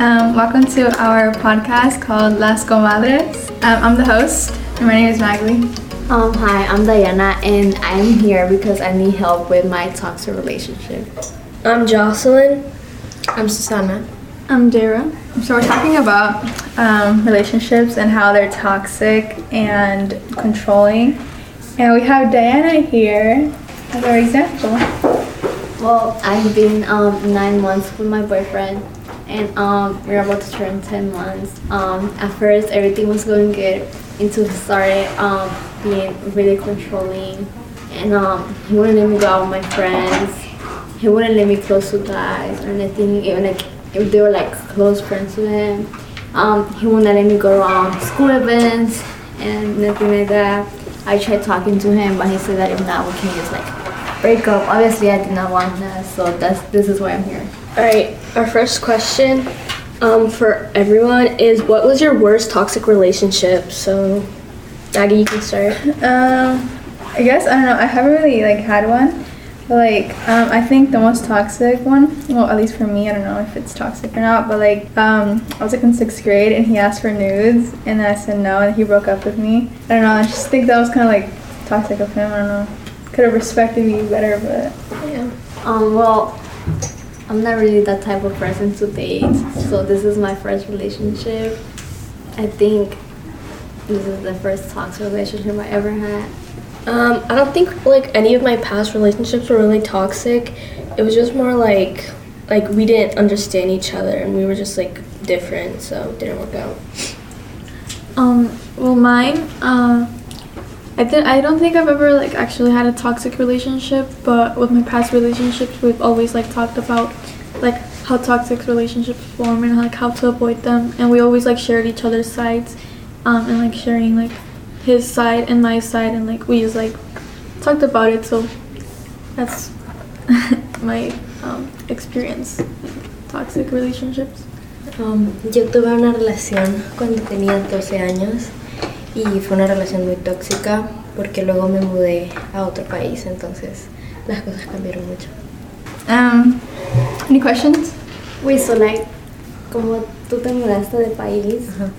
Um, welcome to our podcast called Las Comadres. Um, I'm the host, and my name is Maggie. Um, hi, I'm Dayana, and I'm here because I need help with my toxic relationship. I'm Jocelyn. I'm Susanna. I'm Dayra. So we're talking about um, relationships and how they're toxic and controlling. And we have Dayana here as our example. Well, I've been um, nine months with my boyfriend, and um, we're about to turn 10 months. Um, at first, everything was going good until he started um, being really controlling, and um, he wouldn't let me go out with my friends. He wouldn't let me close to guys or anything, even like if they were like close friends with him. Um, he wouldn't let me go around school events and nothing like that. I tried talking to him, but he said that if not, we can just like break up. Obviously, I did not want that, so that's this is why I'm here. All right, our first question um, for everyone is what was your worst toxic relationship? So, Maggie, you can start. Um, I guess I don't know. I haven't really like had one, but like um, I think the most toxic one. Well, at least for me, I don't know if it's toxic or not. But like um, I was like in sixth grade, and he asked for nudes, and then I said no, and he broke up with me. I don't know. I just think that was kind of like toxic of him. I don't know. Could have respected me better, but yeah. Um, well, I'm not really that type of person to date, so this is my first relationship. I think this is the first toxic relationship I ever had. Um, I don't think like any of my past relationships were really toxic. It was just more like like we didn't understand each other and we were just like different, so it didn't work out. Um, well, mine, uh, I. I don't think I've ever like actually had a toxic relationship, but with my past relationships, we've always like talked about like how toxic relationships form and like how to avoid them, and we always like shared each other's sides, um, and like sharing like his side and my side, and like we just like talked about it. So that's my um, experience in toxic relationships. Um, yo tuve una relación cuando tenía 12 años y fue una relación muy tóxica porque luego me mudé a otro país, entonces las cosas cambiaron mucho. Um, any questions? Wait, so like, como tú te mudaste de país, Ajá.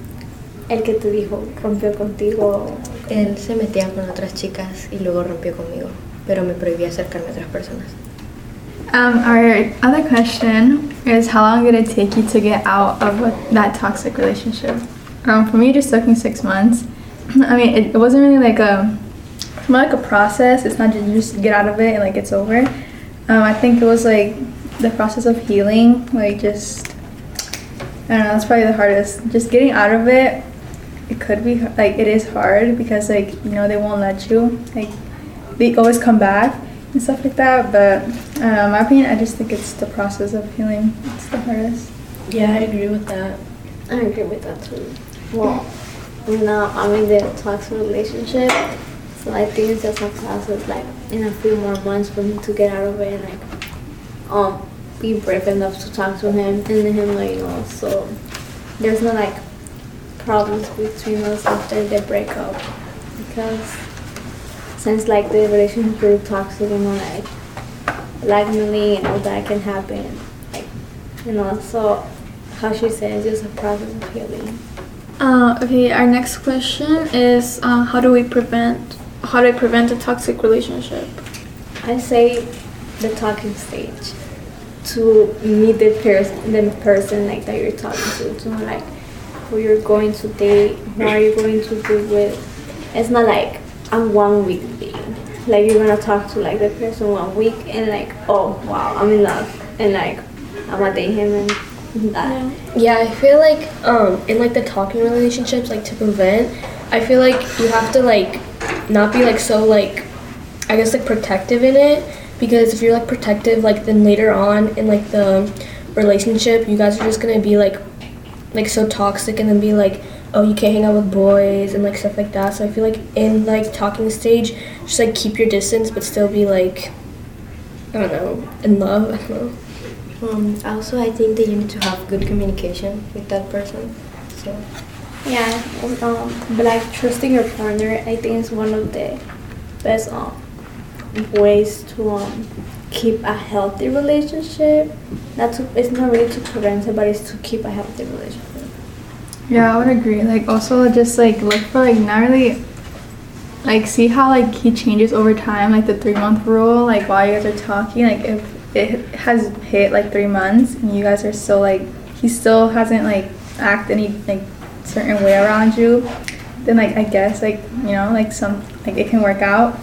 el que te dijo rompió contigo. Él se metía con otras chicas y luego rompió conmigo, pero me prohibía acercarme a otras personas. Um, our other question is how long did it take you to get out of that toxic relationship? Um, for me, it just took me six months. I mean, it, it wasn't really like a it's more like a process. It's not just you just get out of it and like it's over. Um, I think it was like the process of healing, like just I don't know. That's probably the hardest. Just getting out of it. It could be like it is hard because like you know they won't let you like they always come back and stuff like that. But uh, in my opinion, I just think it's the process of healing. It's the hardest. Yeah, I agree with that. I agree with that too. Well, I'm in the toxic relationship, so I think it's just a process. Like in a few more months for me to get out of it, and like um be brave enough to talk to him and him know, you know. So there's no like problems between us after the breakup because since like the relationship is toxic, you know, like blackmailing and all that can happen, like you know. So how she says, it's a process of healing. Uh, okay, our next question is uh, how do we prevent how do I prevent a toxic relationship? I say the talking stage to meet the person, the person like that you're talking to, to know like who you're going to date, who are you going to be with. It's not like I'm one week dating. Like you're gonna talk to like the person one week and like oh wow I'm in love and like I'm gonna date him and that. Yeah, I feel like um in like the talking relationships, like to prevent, I feel like you have to like not be like so like I guess like protective in it because if you're like protective like then later on in like the relationship you guys are just gonna be like like so toxic and then be like oh you can't hang out with boys and like stuff like that. So i feel like in like talking stage just like keep your distance but still be like i don't know in love i don't know Um, also, I think that you need to have good communication with that person. So, Yeah, um, but like trusting your partner, I think is one of the best um ways to um keep a healthy relationship. Not to, it's not really to prevent it, but it's to keep a healthy relationship. Yeah, I would agree. Like also just like look for like not really like see how like he changes over time, like the three month rule, like while you guys are talking, like if it has hit like three months and you guys are still like he still hasn't like act any like certain way around you, then like I guess like you know like some like it can work out.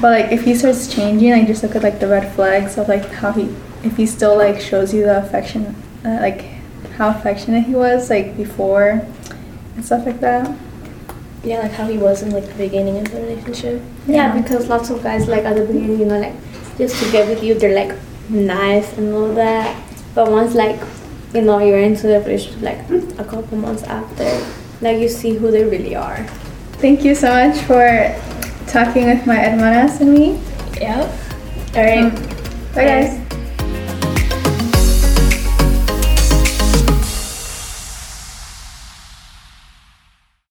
But like if he starts changing, like just look at like the red flags of like how he if he still like shows you the affection, uh, like how affectionate he was like before and stuff like that. Yeah, like how he was in like the beginning of the relationship. Yeah, because lots of guys like at the beginning, you know, like just to get with you, they're like nice and all that. But once like you know you're into the relationship, like a couple months after, like you see who they really are. Thank you so much for talking with my hermanas and me. Yeah. All right. Mm. Bye guys.